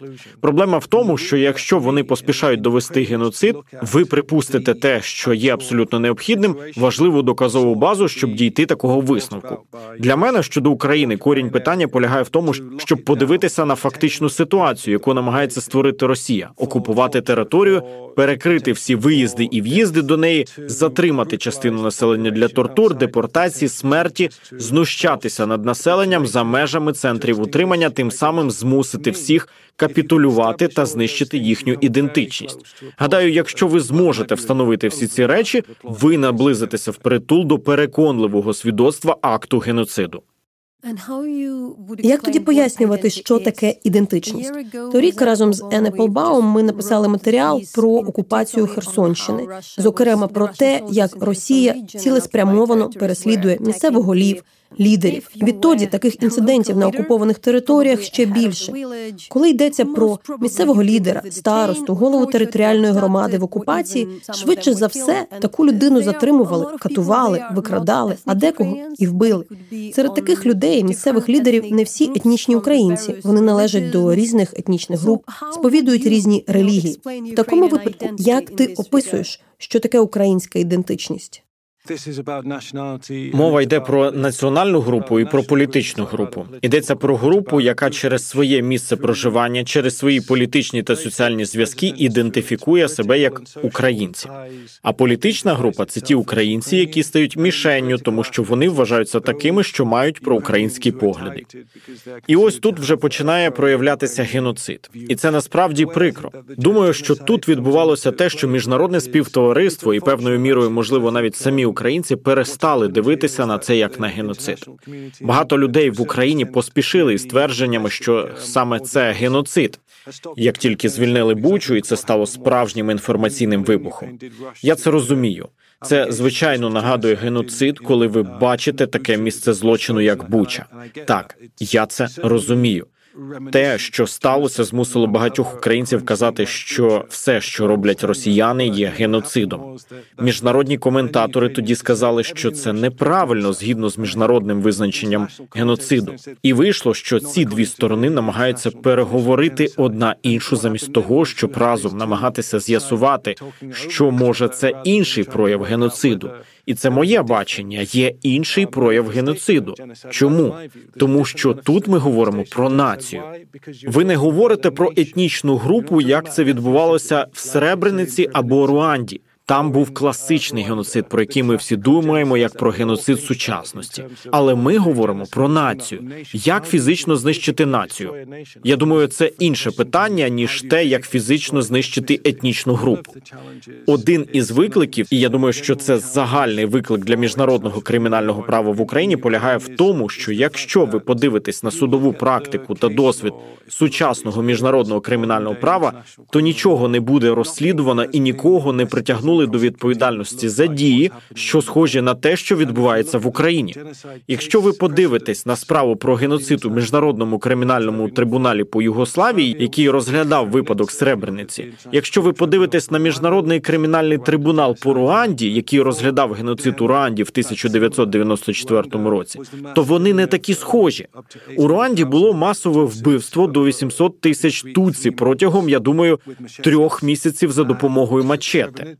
Проблема в тому, що якщо вони поспішають довести геноцид, ви припустите те, що є абсолютно необхідним, важливу доказову базу, щоб дійти такого висновку. Для мене щодо України корінь питання полягає в тому, щоб подивитися на фактичну ситуацію, яку намагається створити Росія, окупувати територію, перекрити всі виїзди і в'їзди до неї, затримати частину населення для тортур, депортації, смерті, знущатися над населенням за межами центрів утримання, тим самим змусити всіх капітулювати та знищити їхню ідентичність. Гадаю, якщо ви зможете встановити всі ці речі, ви наблизитеся впритул до переконливого свідоцтва акту геноциду. Як тоді пояснювати, що таке ідентичність? Торік разом з Ене Полбаум ми написали матеріал про окупацію Херсонщини, зокрема про те, як Росія цілеспрямовано переслідує місцевих голів, лідерів. Відтоді таких інцидентів на окупованих територіях ще більше. Коли йдеться про місцевого лідера, старосту, голову територіальної громади в окупації, швидше за все таку людину затримували, катували, викрадали, а декого і вбили. Серед таких людей місцевих лідерів не всі етнічні українці. Вони належать до різних етнічних груп, сповідують різні релігії. В такому випадку, як ти описуєш, що таке українська ідентичність? Мова йде про національну групу і про політичну групу. Йдеться про групу, яка через своє місце проживання, через свої політичні та соціальні зв'язки ідентифікує себе як українці. А політична група це ті українці, які стають мішенню, тому що вони вважаються такими, що мають проукраїнські погляди. І ось тут вже починає проявлятися геноцид, і це насправді прикро. Думаю, що тут відбувалося те, що міжнародне співтовариство і певною мірою, можливо, навіть самі українці перестали дивитися на це як на геноцид. Багато людей в Україні поспішили із твердженнями, що саме це геноцид. Як тільки звільнили Бучу, і це стало справжнім інформаційним вибухом. Я це розумію. Це звичайно нагадує геноцид, коли ви бачите таке місце злочину, як Буча. Так, я це розумію. Те, що сталося, змусило багатьох українців казати, що все, що роблять росіяни, є геноцидом. Міжнародні коментатори тоді сказали, що це неправильно згідно з міжнародним визначенням геноциду, і вийшло, що ці дві сторони намагаються переговорити одна іншу замість того, щоб разом намагатися з'ясувати, що може це інший прояв геноциду і це моє бачення. Є інший прояв геноциду. Чому тому, що тут ми говоримо про націю? Ви не говорите про етнічну групу, як це відбувалося в Сребрениці або Руанді. Там був класичний геноцид, про який ми всі думаємо, як про геноцид сучасності. Але ми говоримо про націю. Як фізично знищити націю? Я думаю, це інше питання ніж те, як фізично знищити етнічну групу. Один із викликів, і я думаю, що це загальний виклик для міжнародного кримінального права в Україні, полягає в тому, що якщо ви подивитесь на судову практику та досвід сучасного міжнародного кримінального права, то нічого не буде розслідувано і нікого не притягнули притягнули до відповідальності за дії, що схожі на те, що відбувається в Україні. Якщо ви подивитесь на справу про геноцид у міжнародному кримінальному трибуналі по Югославії, який розглядав випадок Сребрениці, якщо ви подивитесь на міжнародний кримінальний трибунал по Руанді, який розглядав геноцид у Руанді в 1994 році, то вони не такі схожі. У Руанді було масове вбивство до 800 тисяч туці протягом, я думаю, трьох місяців за допомогою мачети.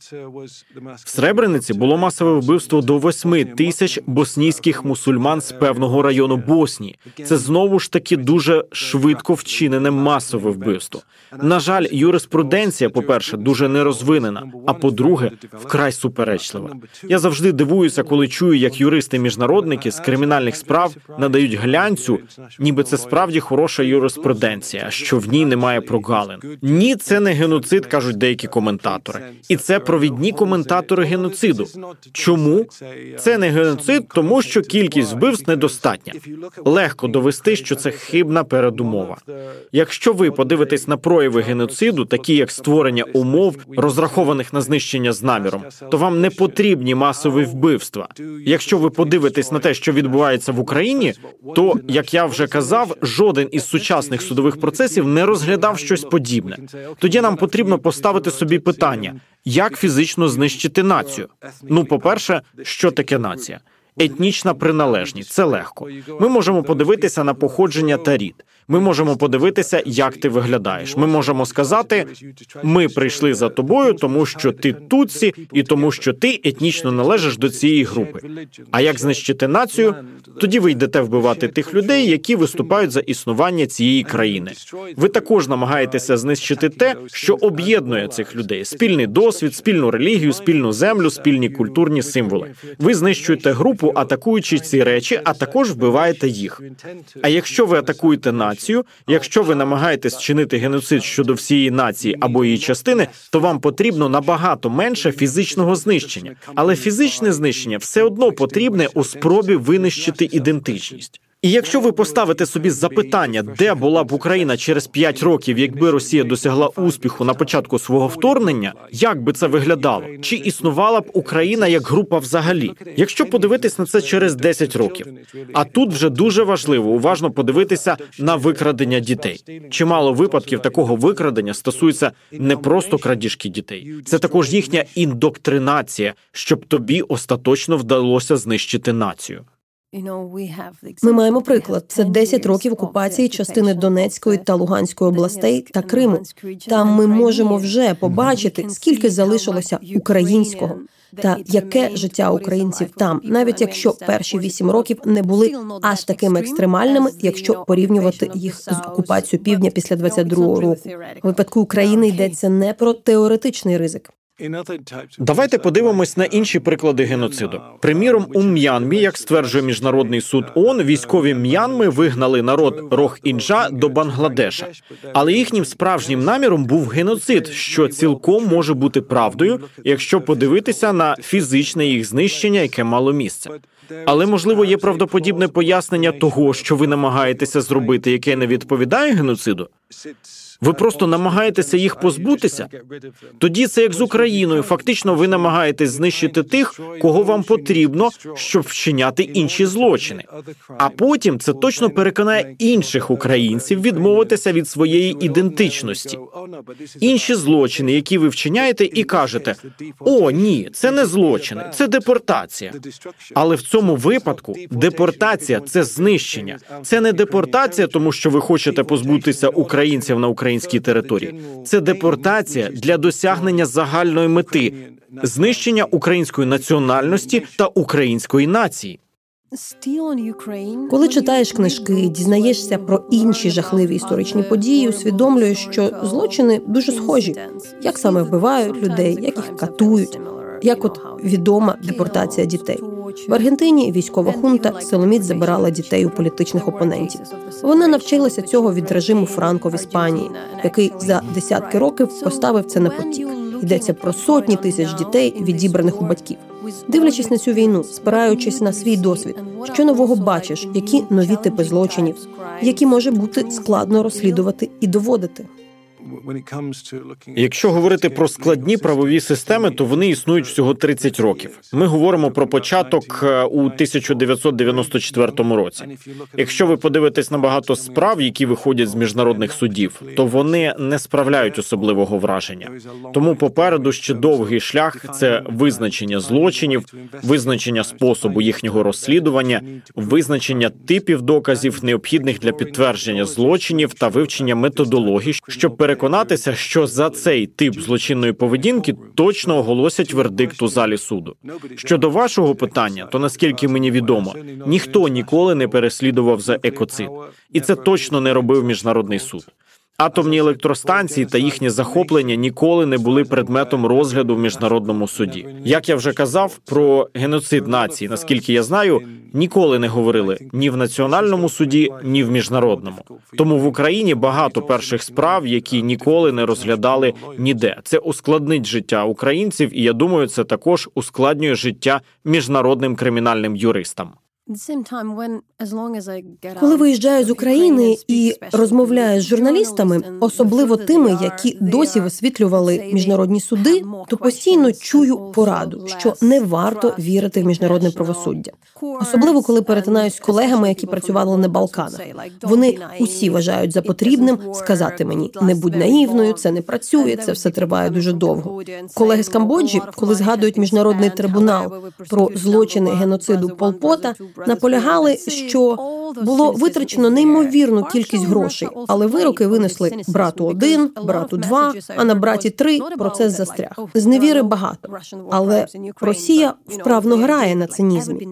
В Сребрениці було масове вбивство до восьми тисяч боснійських мусульман з певного району Боснії. Це знову ж таки дуже швидко вчинене масове вбивство. На жаль, юриспруденція, по перше, дуже нерозвинена. А по-друге, вкрай суперечлива. Я завжди дивуюся, коли чую, як юристи-міжнародники з кримінальних справ надають глянцю, ніби це справді хороша юриспруденція, що в ній немає прогалин. Ні, це не геноцид, кажуть деякі коментатори, і це провідні коментатори геноциду. Чому це не геноцид? Тому що кількість вбивств недостатня. Легко довести, що це хибна передумова. Якщо ви подивитесь на прояви геноциду, такі як створення умов, розрахованих на знищення з наміром, то вам не потрібні масові вбивства. Якщо ви подивитесь на те, що відбувається в Україні, то як я вже казав, жоден із сучасних судових процесів не розглядав щось подібне. Тоді нам потрібно поставити собі питання, як фізично знищити націю. Ну, по перше, що таке нація? Етнічна приналежність це легко. Ми можемо подивитися на походження та рід. Ми можемо подивитися, як ти виглядаєш. Ми можемо сказати, ми прийшли за тобою, тому що ти тутсі, і тому, що ти етнічно належиш до цієї групи. А як знищити націю? Тоді ви йдете вбивати тих людей, які виступають за існування цієї країни. Ви також намагаєтеся знищити те, що об'єднує цих людей: спільний досвід, спільну релігію, спільну землю, спільні культурні символи. Ви знищуєте групу, атакуючи ці речі, а також вбиваєте їх. А якщо ви атакуєте націю, націю. Якщо ви намагаєтесь чинити геноцид щодо всієї нації або її частини, то вам потрібно набагато менше фізичного знищення, але фізичне знищення все одно потрібне у спробі винищити ідентичність. І якщо ви поставите собі запитання, де була б Україна через 5 років, якби Росія досягла успіху на початку свого вторгнення, як би це виглядало? Чи існувала б Україна як група взагалі? Якщо подивитись на це через 10 років, а тут вже дуже важливо уважно подивитися на викрадення дітей. Чимало випадків такого викрадення стосується не просто крадіжки дітей, це також їхня індоктринація, щоб тобі остаточно вдалося знищити націю. Ми маємо приклад. Це 10 років окупації частини Донецької та Луганської областей та Криму. Там ми можемо вже побачити, скільки залишилося українського. Та яке життя українців там, навіть якщо перші вісім років не були аж такими екстремальними, якщо порівнювати їх з окупацією півдня після 22-го року. У випадку України йдеться не про теоретичний ризик. Давайте подивимось на інші приклади геноциду. Приміром, у М'янмі, як стверджує міжнародний суд ООН, військові М'янми вигнали народ Рох-Інджа до Бангладеша, але їхнім справжнім наміром був геноцид, що цілком може бути правдою, якщо подивитися на фізичне їх знищення, яке мало місце. Але можливо є правдоподібне пояснення того, що ви намагаєтеся зробити, яке не відповідає геноциду. Ви просто намагаєтеся їх позбутися. Тоді це як з Україною. Фактично, ви намагаєтесь знищити тих, кого вам потрібно, щоб вчиняти інші злочини. А потім це точно переконає інших українців відмовитися від своєї ідентичності. Інші злочини, які ви вчиняєте, і кажете: о, ні, це не злочини, це депортація. Але в цьому випадку депортація це знищення. Це не депортація, тому що ви хочете позбутися українців на Україні українській території. Це депортація для досягнення загальної мети знищення української національності та української нації. Коли читаєш книжки, дізнаєшся про інші жахливі історичні події, усвідомлюєш, що злочини дуже схожі, як саме вбивають людей, як їх катують, як от відома депортація дітей. В Аргентині військова хунта силоміць забирала дітей у політичних опонентів. Вона навчилася цього від режиму Франко в Іспанії, який за десятки років поставив це на потік. Йдеться про сотні тисяч дітей, відібраних у батьків. Дивлячись на цю війну, спираючись на свій досвід, що нового бачиш, які нові типи злочинів, які може бути складно розслідувати і доводити. Якщо говорити про складні правові системи, то вони існують всього 30 років. Ми говоримо про початок е, у 1994 році. Якщо ви подивитесь на багато справ, які виходять з міжнародних судів, то вони не справляють особливого враження. Тому попереду ще довгий шлях це визначення злочинів, визначення способу їхнього розслідування, визначення типів доказів, необхідних для підтвердження злочинів та вивчення методології, щоб переконатися, що за цей тип злочинної поведінки точно оголосять вердикт у залі суду. Щодо вашого питання, то наскільки мені відомо, ніхто ніколи не переслідував за екоцид, і це точно не робив міжнародний суд. Атомні електростанції та їхнє захоплення ніколи не були предметом розгляду в міжнародному суді. Як я вже казав, про геноцид нації, наскільки я знаю, ніколи не говорили ні в національному суді, ні в міжнародному. Тому в Україні багато перших справ, які ніколи не розглядали ніде. Це ускладнить життя українців, і я думаю, це також ускладнює життя міжнародним кримінальним юристам. Коли виїжджаю з України і розмовляю з журналістами, особливо тими, які досі висвітлювали міжнародні суди, то постійно чую пораду, що не варто вірити в міжнародне правосуддя, особливо коли перетинаюсь з колегами, які працювали на Балканах. Вони усі вважають за потрібним сказати мені не будь наївною, це не працює, це все триває дуже довго. Колеги з Камбоджі, коли згадують міжнародний трибунал про злочини геноциду Полпота, наполягали, що було витрачено неймовірну кількість грошей, але вироки винесли брату один, брату два, а на браті три процес застряг. Зневіри багато, але Росія вправно грає на цинізмі.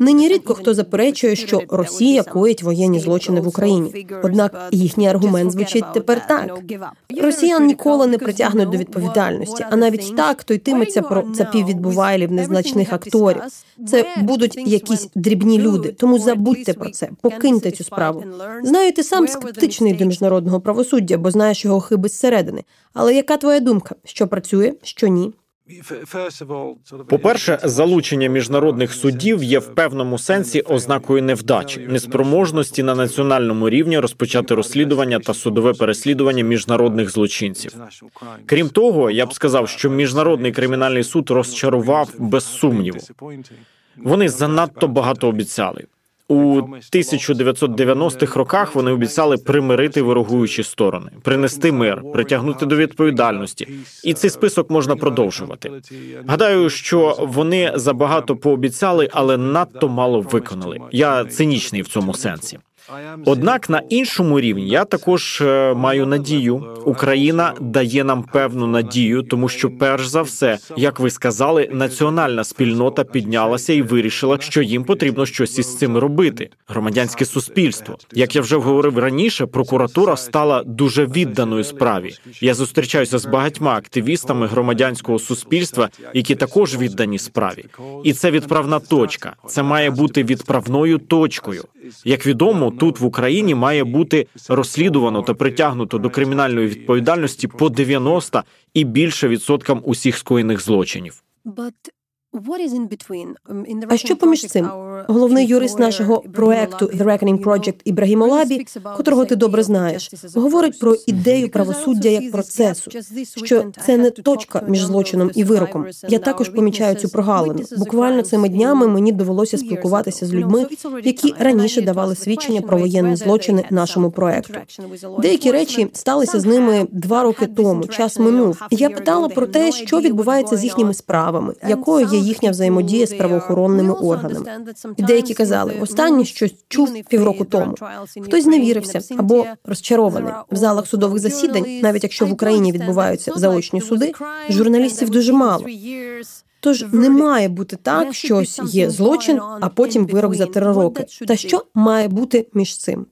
Нині рідко хто заперечує, що Росія коїть воєнні злочини в Україні. Однак їхній аргумент звучить тепер так: Росіян ніколи не притягнуть до відповідальності, а навіть так хто йтиметься про цапів відбувайлів незначних акторів. Це будуть якісь дрібні люди, тому забудьте про це, покиньте цю справу. Знаю, ти сам скептичний до міжнародного правосуддя, бо знаєш його хиби зсередини. Але яка твоя думка? Що працює, що ні? По-перше, залучення міжнародних судів є в певному сенсі ознакою невдачі, неспроможності на національному рівні розпочати розслідування та судове переслідування міжнародних злочинців. Крім того, я б сказав, що міжнародний кримінальний суд розчарував без сумніву. Вони занадто багато обіцяли. У 1990-х роках вони обіцяли примирити ворогуючі сторони, принести мир, притягнути до відповідальності, і цей список можна продовжувати. Гадаю, що вони забагато пообіцяли, але надто мало виконали. Я цинічний в цьому сенсі. Однак на іншому рівні я також е, маю надію. Україна дає нам певну надію, тому що, перш за все, як ви сказали, національна спільнота піднялася і вирішила, що їм потрібно щось із цим робити. Громадянське суспільство, як я вже говорив раніше, прокуратура стала дуже відданою справі. Я зустрічаюся з багатьма активістами громадянського суспільства, які також віддані справі, і це відправна точка. Це має бути відправною точкою. Як відомо, тут в Україні має бути розслідувано та притягнуто до кримінальної відповідальності по 90 і більше відсоткам усіх скоєних злочинів. Um, а що поміж цим? Головний юрист нашого проекту The Reckoning Project Ібрагім Олабі, котрого ти добре знаєш, говорить про ідею правосуддя як процесу, що це не точка між злочином і вироком. Я також помічаю цю прогалину. Буквально цими днями мені довелося спілкуватися з людьми, які раніше давали свідчення про воєнні злочини нашому проекту. Деякі речі сталися з ними два роки тому. Час минув. Я питала про те, що відбувається з їхніми справами, якою є їхня взаємодія з правоохоронними органами. І деякі казали, останнє щось чув півроку тому. Хтось зневірився або розчарований в залах судових засідань, навіть якщо в Україні відбуваються заочні суди, журналістів дуже мало. Тож не має бути так, що ось є злочин, а потім вирок за три роки. Та що має бути між цим?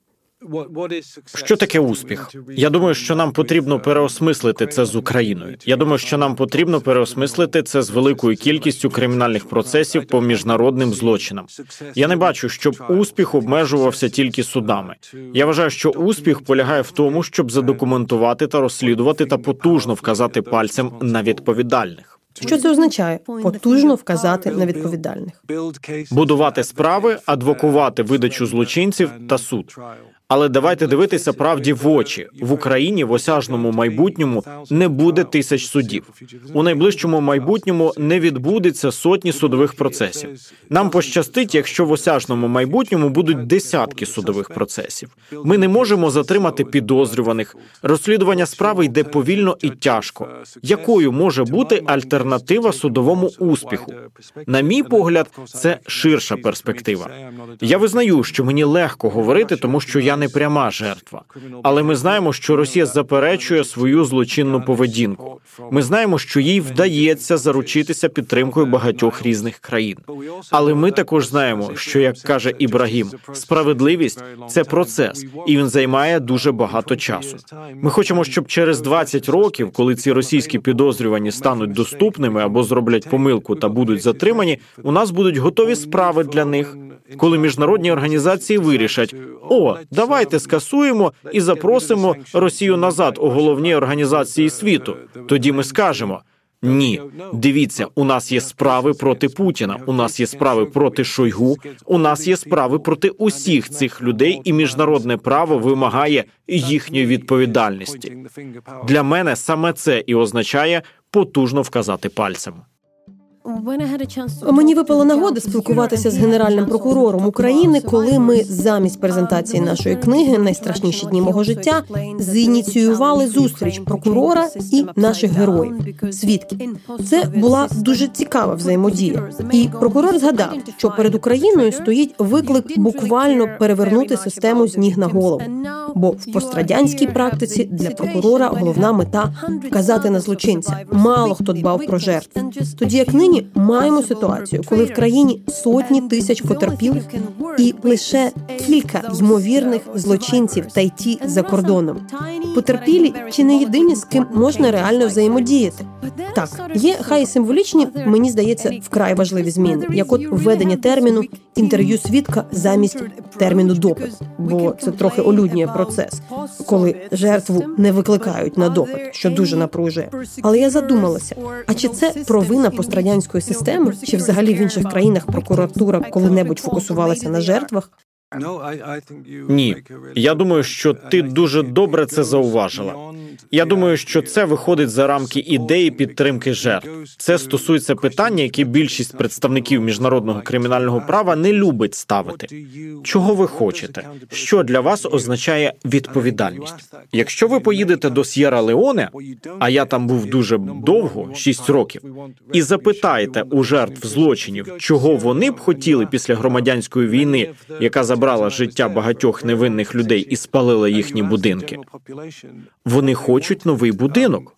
Що таке успіх? Я думаю, що нам потрібно переосмислити це з Україною. Я думаю, що нам потрібно переосмислити це з великою кількістю кримінальних процесів по міжнародним злочинам. Я не бачу, щоб успіх обмежувався тільки судами. Я вважаю, що успіх полягає в тому, щоб задокументувати та розслідувати та потужно вказати пальцем на відповідальних. Що це означає? Потужно вказати на відповідальних, будувати справи, адвокувати видачу злочинців та суд. Але давайте дивитися правді в очі в Україні в осяжному майбутньому не буде тисяч судів. У найближчому майбутньому не відбудеться сотні судових процесів. Нам пощастить, якщо в осяжному майбутньому будуть десятки судових процесів. Ми не можемо затримати підозрюваних. Розслідування справи йде повільно і тяжко. Якою може бути альтернатива судовому успіху? На мій погляд, це ширша перспектива. Я визнаю, що мені легко говорити, тому що я не пряма жертва. Але ми знаємо, що Росія заперечує свою злочинну поведінку. Ми знаємо, що їй вдається заручитися підтримкою багатьох різних країн. Але ми також знаємо, що як каже Ібрагім, справедливість це процес, і він займає дуже багато часу. Ми хочемо, щоб через 20 років, коли ці російські підозрювані стануть доступними або зроблять помилку та будуть затримані, у нас будуть готові справи для них коли міжнародні організації вирішать: о, давайте скасуємо і запросимо Росію назад у головні організації світу. Тоді ми скажемо. Ні, дивіться, у нас є справи проти Путіна. У нас є справи проти Шойгу. У нас є справи проти усіх цих людей, і міжнародне право вимагає їхньої відповідальності. Для мене саме це і означає потужно вказати пальцем. Мені випала нагода спілкуватися з генеральним прокурором України, коли ми замість презентації нашої книги Найстрашніші дні мого життя зініціювали зустріч прокурора і наших героїв. Свідки. Це була дуже цікава взаємодія. І прокурор згадав, що перед Україною стоїть виклик буквально перевернути систему з ніг на голову. Бо в пострадянській практиці для прокурора головна мета вказати на злочинця. Мало хто дбав про жертв. Тоді як нині маємо ситуацію, коли в країні сотні тисяч потерпілих і лише кілька ймовірних злочинців та й ті за кордоном. Потерпілі чи не єдині, з ким можна реально взаємодіяти. Так, є хай символічні, мені здається, вкрай важливі зміни, як от введення терміну інтерв'ю свідка замість терміну допит, бо це трохи олюднює процес, коли жертву не викликають на допит, що дуже напружує. Але я задумалася: а чи це провина пострадянської системи, чи взагалі в інших країнах прокуратура коли-небудь фокусувалася на жертвах? Ні, я думаю, що ти дуже добре це зауважила. Я думаю, що це виходить за рамки ідеї підтримки жертв. Це стосується питання, яке більшість представників міжнародного кримінального права не любить ставити. Чого ви хочете? Що для вас означає відповідальність? Якщо ви поїдете до С'єра Леоне, а я там був дуже довго, 6 років, і запитаєте у жертв злочинів, чого вони б хотіли після громадянської війни, яка забрала життя багатьох невинних людей і спалила їхні будинки. Вони хочуть новий будинок.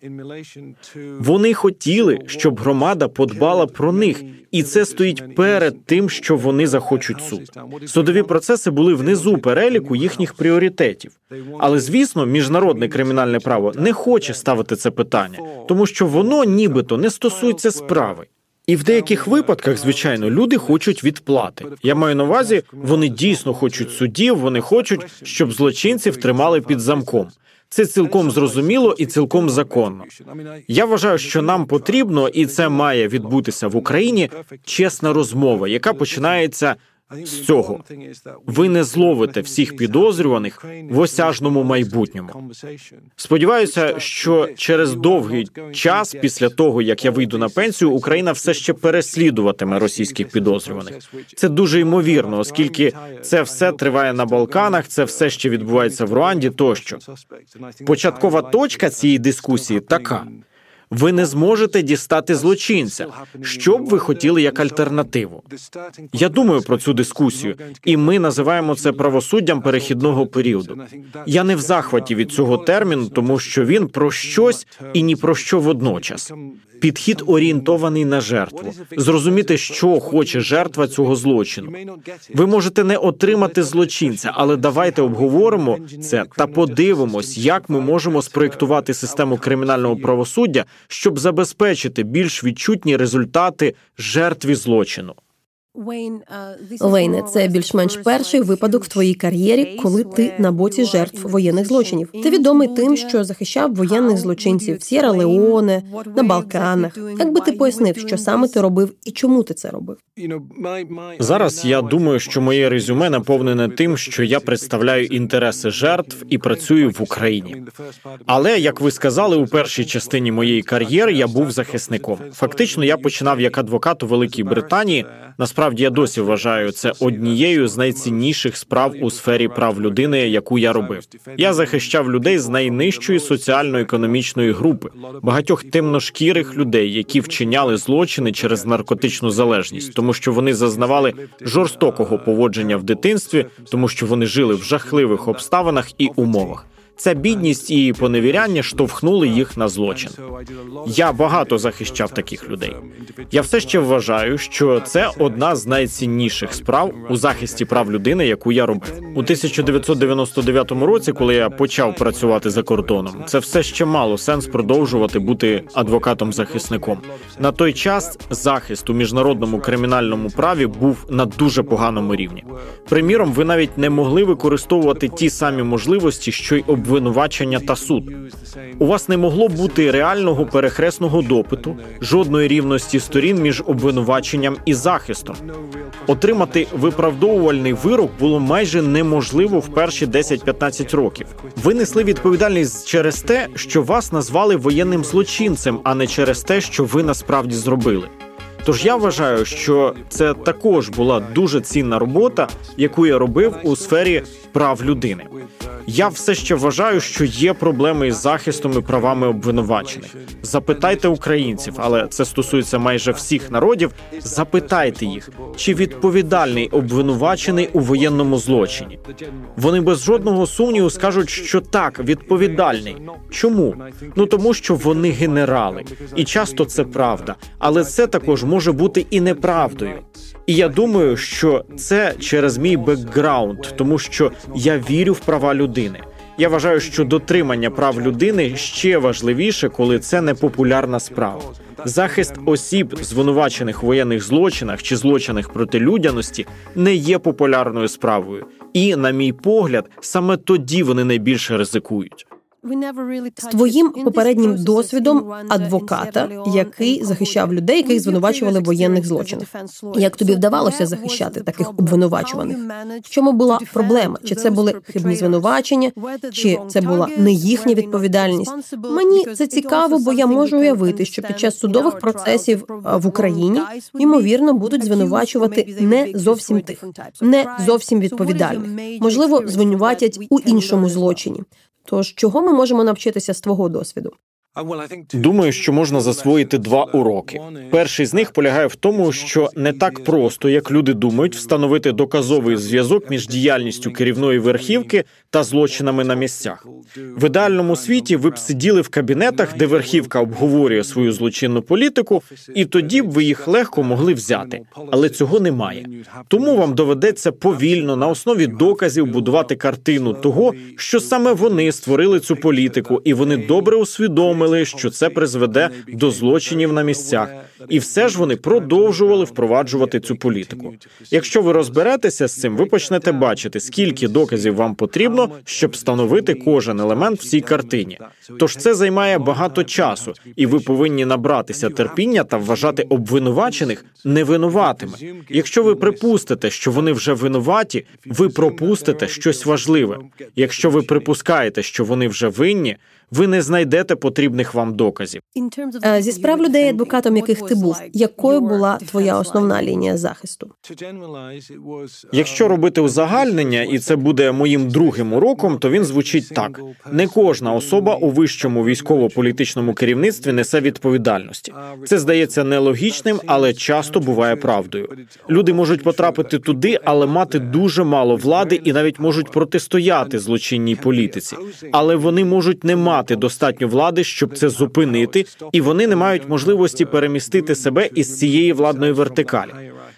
Вони хотіли, щоб громада подбала про них, і це стоїть перед тим, що вони захочуть суд. Судові процеси були внизу переліку їхніх пріоритетів. Але звісно, міжнародне кримінальне право не хоче ставити це питання, тому що воно нібито не стосується справи. І в деяких випадках, звичайно, люди хочуть відплати. Я маю на увазі, вони дійсно хочуть судів, вони хочуть, щоб злочинців тримали під замком. Це цілком зрозуміло і цілком законно. Я вважаю, що нам потрібно, і це має відбутися в Україні чесна розмова, яка починається з цього ви не зловите всіх підозрюваних в осяжному майбутньому. Сподіваюся, що через довгий час після того як я вийду на пенсію, Україна все ще переслідуватиме російських підозрюваних. Це дуже ймовірно, оскільки це все триває на Балканах, це все ще відбувається в Руанді. Тощо початкова точка цієї дискусії така. Ви не зможете дістати злочинця. Що б ви хотіли як альтернативу? Я думаю про цю дискусію, і ми називаємо це правосуддям перехідного періоду. Я не в захваті від цього терміну, тому що він про щось і ні про що водночас. Підхід орієнтований на жертву, зрозуміти, що хоче жертва цього злочину. Ви можете не отримати злочинця, але давайте обговоримо це та подивимось, як ми можемо спроєктувати систему кримінального правосуддя, щоб забезпечити більш відчутні результати жертві злочину. Лейне, це більш-менш перший випадок в твоїй кар'єрі, коли ти на боці жертв воєнних злочинів. Ти відомий тим, що захищав воєнних злочинців в Сєра Леоне, на Балканах. Як би ти пояснив, що саме ти робив і чому ти це робив? Зараз я думаю, що моє резюме наповнене тим, що я представляю інтереси жертв і працюю в Україні. Але як ви сказали, у першій частині моєї кар'єри я був захисником. Фактично, я починав як адвокат у Великій Британії. Насправді я досі вважаю це однією з найцінніших справ у сфері прав людини, яку я робив. Я захищав людей з найнижчої соціально-економічної групи, багатьох темношкірих людей, які вчиняли злочини через наркотичну залежність, тому що вони зазнавали жорстокого поводження в дитинстві, тому що вони жили в жахливих обставинах і умовах. Ця бідність і поневіряння штовхнули їх на злочин. Я багато захищав таких людей. Я все ще вважаю, що це одна з найцінніших справ у захисті прав людини, яку я робив у 1999 році, коли я почав працювати за кордоном. Це все ще мало сенс продовжувати бути адвокатом-захисником. На той час захист у міжнародному кримінальному праві був на дуже поганому рівні. Приміром, ви навіть не могли використовувати ті самі можливості, що й об обвинувачення та суд. У вас не могло бути реального перехресного допиту, жодної рівності сторін між обвинуваченням і захистом. Отримати виправдовувальний вирок було майже неможливо в перші 10-15 років. Ви несли відповідальність через те, що вас назвали воєнним злочинцем, а не через те, що ви насправді зробили. Тож я вважаю, що це також була дуже цінна робота, яку я робив у сфері прав людини. Я все ще вважаю, що є проблеми із захистом і правами обвинувачених. Запитайте українців, але це стосується майже всіх народів. Запитайте їх, чи відповідальний обвинувачений у воєнному злочині. Вони без жодного сумніву скажуть, що так, відповідальний. Чому? Ну тому, що вони генерали, і часто це правда, але це також може бути і неправдою. І я думаю, що це через мій бекграунд, тому що я вірю в права людини. Я вважаю, що дотримання прав людини ще важливіше, коли це не популярна справа. Захист осіб, звинувачених в воєнних злочинах чи злочинах проти людяності, не є популярною справою, і, на мій погляд, саме тоді вони найбільше ризикують. З твоїм попереднім досвідом адвоката, який захищав людей, яких звинувачували в воєнних злочинах. Як тобі вдавалося захищати таких обвинувачуваних? В чому була проблема? Чи це були хибні звинувачення, чи це була не їхня відповідальність? Мені це цікаво, бо я можу уявити, що під час судових процесів в Україні ймовірно будуть звинувачувати не зовсім тих, не зовсім відповідальних. Можливо, звинуватять у іншому злочині. Тож чого ми можемо навчитися з твого досвіду? Думаю, що можна засвоїти два уроки. Перший з них полягає в тому, що не так просто, як люди думають, встановити доказовий зв'язок між діяльністю керівної верхівки та злочинами на місцях. В ідеальному світі ви б сиділи в кабінетах, де верхівка обговорює свою злочинну політику, і тоді б ви їх легко могли взяти. Але цього немає. Тому вам доведеться повільно на основі доказів будувати картину того, що саме вони створили цю політику, і вони добре усвідомили, що це призведе до злочинів на місцях, і все ж вони продовжували впроваджувати цю політику. Якщо ви розберетеся з цим, ви почнете бачити, скільки доказів вам потрібно, щоб встановити кожен елемент в цій картині. Тож це займає багато часу, і ви повинні набратися терпіння та вважати обвинувачених невинуватими. Якщо ви припустите, що вони вже винуваті, ви пропустите щось важливе. Якщо ви припускаєте, що вони вже винні, ви не знайдете потрібних вам доказів. Е, зі справ людей, адвокатом яких ти був, якою була твоя основна лінія захисту? Якщо робити узагальнення, і це буде моїм другим уроком, то він звучить так: не кожна особа у вищому військово-політичному керівництві несе відповідальності. Це здається нелогічним, але часто буває правдою. Люди можуть потрапити туди, але мати дуже мало влади і навіть можуть протистояти злочинній політиці, але вони можуть не мати достатньо влади, щоб це зупинити, і вони не мають можливості перемістити себе із цієї владної вертикалі.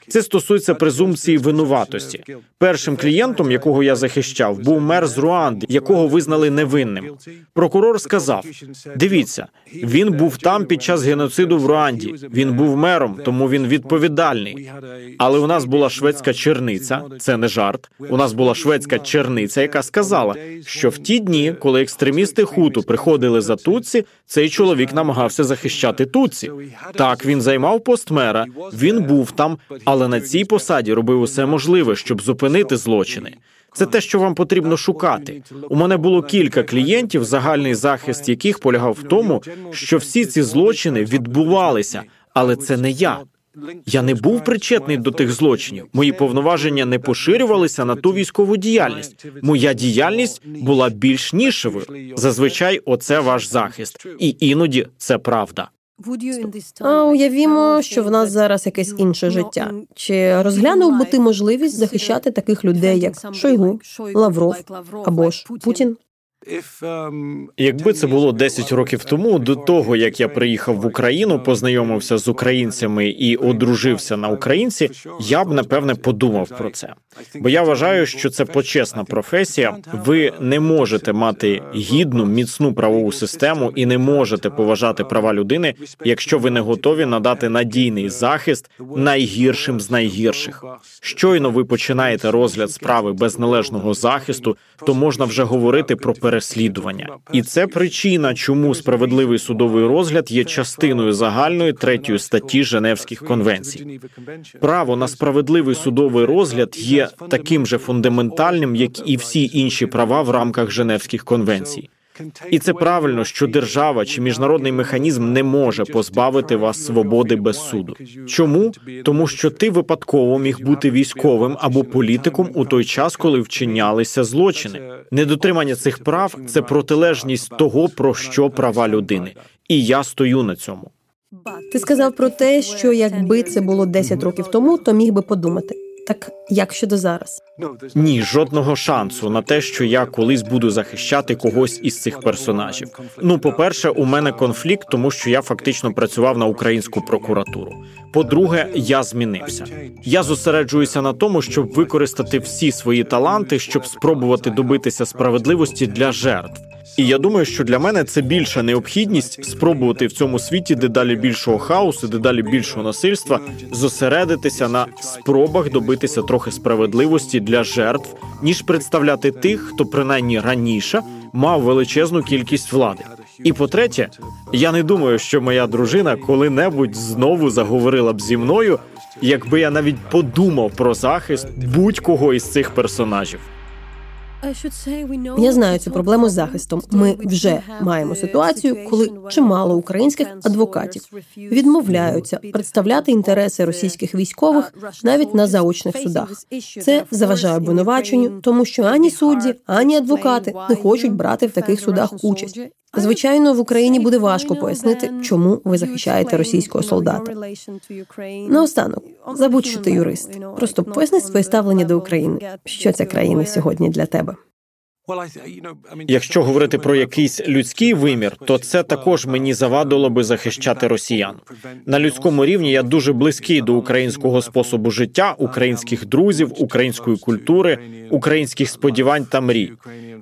Це стосується презумпції винуватості. Першим клієнтом, якого я захищав, був мер з Руанди, якого визнали невинним. Прокурор сказав: дивіться, він був там під час геноциду в Руанді. Він був мером, тому він відповідальний. Але у нас була шведська черниця, це не жарт. У нас була шведська черниця, яка сказала, що в ті дні, коли екстремісти хуту приходили за Туці, цей чоловік намагався захищати Туці. Так він займав пост мера, він був там, але на цій посаді робив усе можливе, щоб зупинити злочини. Це те, що вам потрібно шукати. У мене було кілька клієнтів, загальний захист яких полягав в тому, що всі ці злочини відбувалися, але це не я. Я не був причетний до тих злочинів. Мої повноваження не поширювалися на ту військову діяльність. Моя діяльність була більш нішевою. Зазвичай, оце ваш захист, і іноді це правда. А уявімо, що в нас зараз якесь інше життя. Чи розглянув би ти можливість захищати таких людей, як Шойгу, Лавров або ж Путін? Якби це було 10 років тому, до того як я приїхав в Україну, познайомився з українцями і одружився на українці, я б напевне подумав про це. Бо я вважаю, що це почесна професія. Ви не можете мати гідну міцну правову систему і не можете поважати права людини, якщо ви не готові надати надійний захист найгіршим з найгірших. Щойно ви починаєте розгляд справи без належного захисту, то можна вже говорити про переслідування, і це причина, чому справедливий судовий розгляд є частиною загальної третьої статті Женевських конвенцій. Право на справедливий судовий розгляд є таким же фундаментальним, як і всі інші права в рамках Женевських конвенцій. І це правильно, що держава чи міжнародний механізм не може позбавити вас свободи без суду. Чому тому, що ти випадково міг бути військовим або політиком у той час, коли вчинялися злочини? Недотримання цих прав це протилежність того, про що права людини, і я стою на цьому. Ти сказав про те, що якби це було 10 років тому, то міг би подумати. Так як щодо зараз? Ні, жодного шансу на те, що я колись буду захищати когось із цих персонажів. Ну, по-перше, у мене конфлікт, тому що я фактично працював на українську прокуратуру. По-друге, я змінився. Я зосереджуюся на тому, щоб використати всі свої таланти, щоб спробувати добитися справедливості для жертв. І я думаю, що для мене це більша необхідність спробувати в цьому світі дедалі більшого хаосу, дедалі більшого насильства зосередитися на спробах добитися добитися трохи справедливості для жертв, ніж представляти тих, хто принаймні раніше мав величезну кількість влади. І по-третє, я не думаю, що моя дружина коли-небудь знову заговорила б зі мною, якби я навіть подумав про захист будь-кого із цих персонажів. Я знаю цю проблему з захистом. Ми вже маємо ситуацію, коли чимало українських адвокатів відмовляються представляти інтереси російських військових навіть на заочних судах. Це заважає обвинуваченню, тому що ані судді, ані адвокати не хочуть брати в таких судах участь. Звичайно, в Україні буде важко пояснити, чому ви захищаєте російського солдата. Наостанок, забудь, що ти юрист. Просто поясни своє ставлення до України. Що ця країна сьогодні для тебе? Якщо говорити про якийсь людський вимір, то це також мені завадило би захищати росіян. На людському рівні я дуже близький до українського способу життя, українських друзів, української культури, українських сподівань та мрій.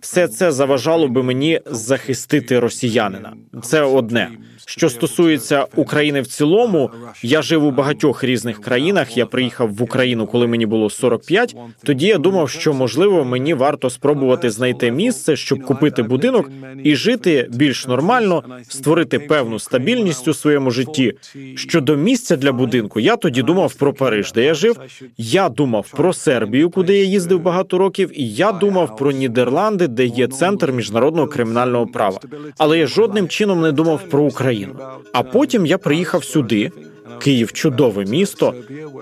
Все це заважало би мені захистити росіянина. Це одне. Що стосується України в цілому, я жив у багатьох різних країнах. Я приїхав в Україну, коли мені було 45, Тоді я думав, що можливо мені варто спробувати знайти місце, щоб купити будинок і жити більш нормально, створити певну стабільність у своєму житті. Щодо місця для будинку, я тоді думав про Париж, де я жив. Я думав про Сербію, куди я їздив багато років, і я думав про Нідерланди, де є центр міжнародного кримінального права. Але я жодним чином не думав про Україну. А потім я приїхав сюди. Київ чудове місто.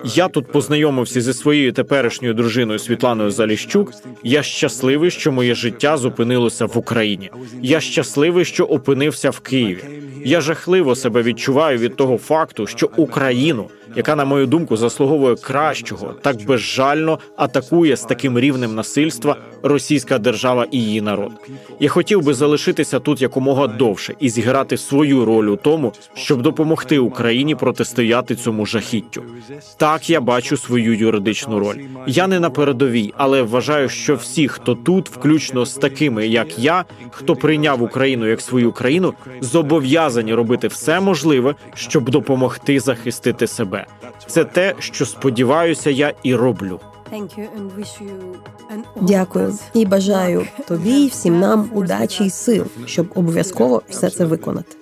Я тут познайомився зі своєю теперішньою дружиною Світланою Заліщук. Я щасливий, що моє життя зупинилося в Україні. Я щасливий, що опинився в Києві. Я жахливо себе відчуваю від того факту, що Україну, яка, на мою думку, заслуговує кращого, так безжально атакує з таким рівнем насильства російська держава і її народ. Я хотів би залишитися тут якомога довше і зіграти свою роль у тому, щоб допомогти Україні протистояти цьому жахіттю. Так я бачу свою юридичну роль. Я не на передовій, але вважаю, що всі, хто тут, включно з такими, як я, хто прийняв Україну як свою країну, зобов'язані робити все можливе, щоб допомогти захистити себе. Це те, що сподіваюся, я і роблю. Дякую і бажаю тобі і всім нам удачі і сил, щоб обов'язково все це виконати.